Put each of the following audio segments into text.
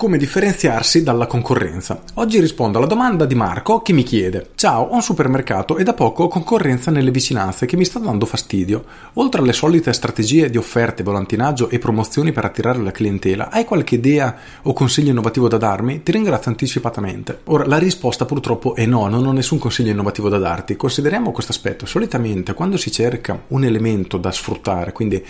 Come differenziarsi dalla concorrenza? Oggi rispondo alla domanda di Marco che mi chiede: Ciao, ho un supermercato e da poco ho concorrenza nelle vicinanze che mi sta dando fastidio. Oltre alle solite strategie di offerte, volantinaggio e promozioni per attirare la clientela, hai qualche idea o consiglio innovativo da darmi? Ti ringrazio anticipatamente. Ora, la risposta purtroppo è no, non ho nessun consiglio innovativo da darti. Consideriamo questo aspetto. Solitamente quando si cerca un elemento da sfruttare, quindi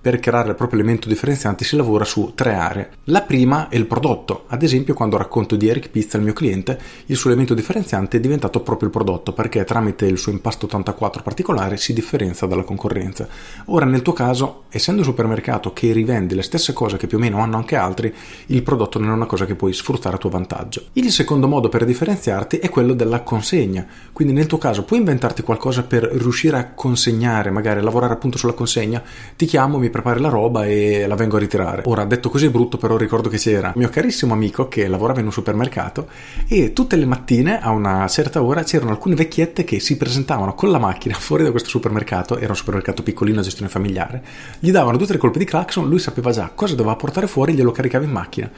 per creare il proprio elemento differenziante si lavora su tre aree. La prima è il prodotto, ad esempio quando racconto di Eric Pizza al mio cliente, il suo elemento differenziante è diventato proprio il prodotto perché tramite il suo impasto 84 particolare si differenzia dalla concorrenza. Ora nel tuo caso, essendo un supermercato che rivende le stesse cose che più o meno hanno anche altri, il prodotto non è una cosa che puoi sfruttare a tuo vantaggio. Il secondo modo per differenziarti è quello della consegna, quindi nel tuo caso puoi inventarti qualcosa per riuscire a consegnare, magari lavorare appunto sulla consegna, ti chiamo, mi mi prepari la roba e la vengo a ritirare. Ora, detto così è brutto, però ricordo che c'era mio carissimo amico che lavorava in un supermercato e tutte le mattine a una certa ora c'erano alcune vecchiette che si presentavano con la macchina fuori da questo supermercato, era un supermercato piccolino a gestione familiare, gli davano due o tre colpi di clacson, lui sapeva già cosa doveva portare fuori, glielo caricava in macchina.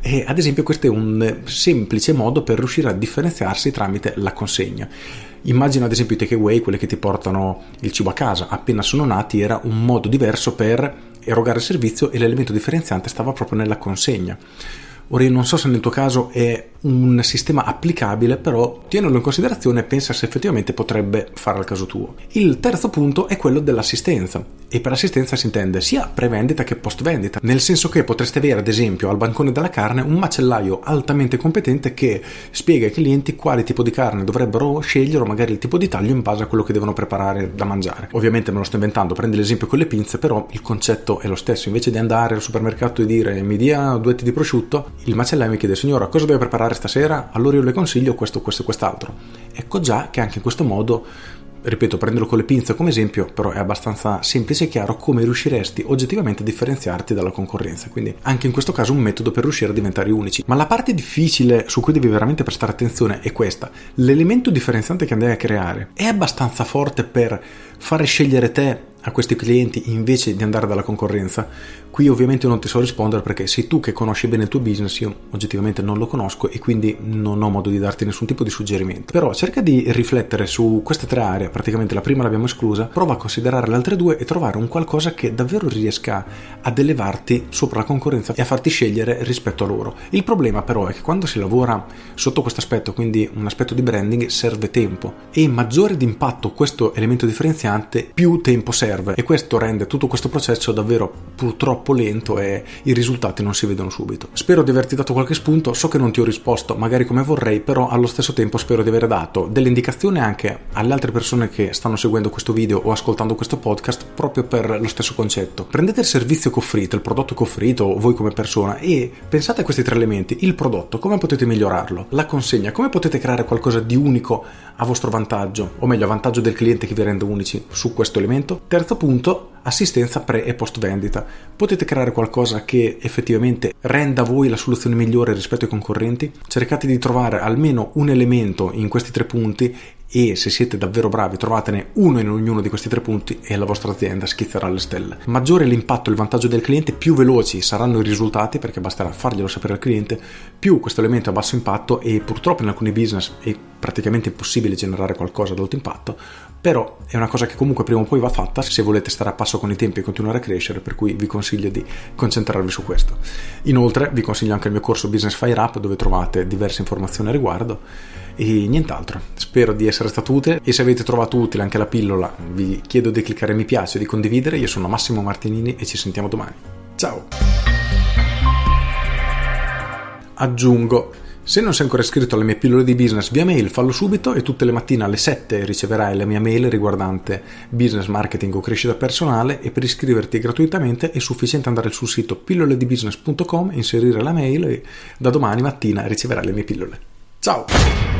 E ad esempio questo è un semplice modo per riuscire a differenziarsi tramite la consegna. Immagina ad esempio i takeaway, quelli che ti portano il cibo a casa, appena sono nati era un modo diverso per erogare il servizio e l'elemento differenziante stava proprio nella consegna. Ora io non so se nel tuo caso è un sistema applicabile, però tienilo in considerazione e pensa se effettivamente potrebbe fare al caso tuo. Il terzo punto è quello dell'assistenza e per assistenza si intende sia pre-vendita che post-vendita, nel senso che potreste avere ad esempio al bancone della carne un macellaio altamente competente che spiega ai clienti quale tipo di carne dovrebbero scegliere o magari il tipo di taglio in base a quello che devono preparare da mangiare. Ovviamente me lo sto inventando, prendi l'esempio con le pinze, però il concetto è lo stesso, invece di andare al supermercato e dire mi dia due etti di prosciutto, il macellaio mi chiede signora cosa deve preparare stasera? Allora io le consiglio questo, questo e quest'altro. Ecco già che anche in questo modo ripeto, prenderlo con le pinze come esempio, però è abbastanza semplice e chiaro come riusciresti oggettivamente a differenziarti dalla concorrenza. Quindi anche in questo caso un metodo per riuscire a diventare unici. Ma la parte difficile su cui devi veramente prestare attenzione è questa. L'elemento differenziante che andrai a creare è abbastanza forte per fare scegliere te a questi clienti invece di andare dalla concorrenza? Qui ovviamente non ti so rispondere perché sei tu che conosci bene il tuo business, io oggettivamente non lo conosco e quindi non ho modo di darti nessun tipo di suggerimento. Però cerca di riflettere su queste tre aree, praticamente la prima l'abbiamo esclusa, prova a considerare le altre due e trovare un qualcosa che davvero riesca ad elevarti sopra la concorrenza e a farti scegliere rispetto a loro. Il problema però è che quando si lavora sotto questo aspetto, quindi un aspetto di branding, serve tempo e maggiore d'impatto questo elemento differenziante, più tempo serve serve e questo rende tutto questo processo davvero purtroppo lento e i risultati non si vedono subito. Spero di averti dato qualche spunto, so che non ti ho risposto magari come vorrei, però allo stesso tempo spero di aver dato delle indicazioni anche alle altre persone che stanno seguendo questo video o ascoltando questo podcast proprio per lo stesso concetto. Prendete il servizio che offrite, il prodotto che offrite o voi come persona e pensate a questi tre elementi, il prodotto, come potete migliorarlo, la consegna, come potete creare qualcosa di unico a vostro vantaggio, o meglio a vantaggio del cliente che vi rende unici su questo elemento. Terzo punto, assistenza pre e post vendita. Potete creare qualcosa che effettivamente renda voi la soluzione migliore rispetto ai concorrenti? Cercate di trovare almeno un elemento in questi tre punti e se siete davvero bravi trovatene uno in ognuno di questi tre punti e la vostra azienda schizzerà alle stelle. Maggiore l'impatto e il vantaggio del cliente, più veloci saranno i risultati perché basterà farglielo sapere al cliente, più questo elemento a basso impatto e purtroppo in alcuni business è praticamente impossibile generare qualcosa ad alto impatto, però è una cosa che comunque prima o poi va fatta se volete stare a passo con i tempi e continuare a crescere, per cui vi consiglio di concentrarvi su questo. Inoltre vi consiglio anche il mio corso Business Fire Up dove trovate diverse informazioni a riguardo e nient'altro. Spero di essere stato utile e se avete trovato utile anche la pillola vi chiedo di cliccare mi piace e di condividere. Io sono Massimo Martinini e ci sentiamo domani. Ciao! Aggiungo se non sei ancora iscritto alle mie pillole di business via mail, fallo subito e tutte le mattine alle 7 riceverai la mia mail riguardante business, marketing o crescita personale e per iscriverti gratuitamente è sufficiente andare sul sito pilloledibusiness.com, inserire la mail e da domani mattina riceverai le mie pillole. Ciao!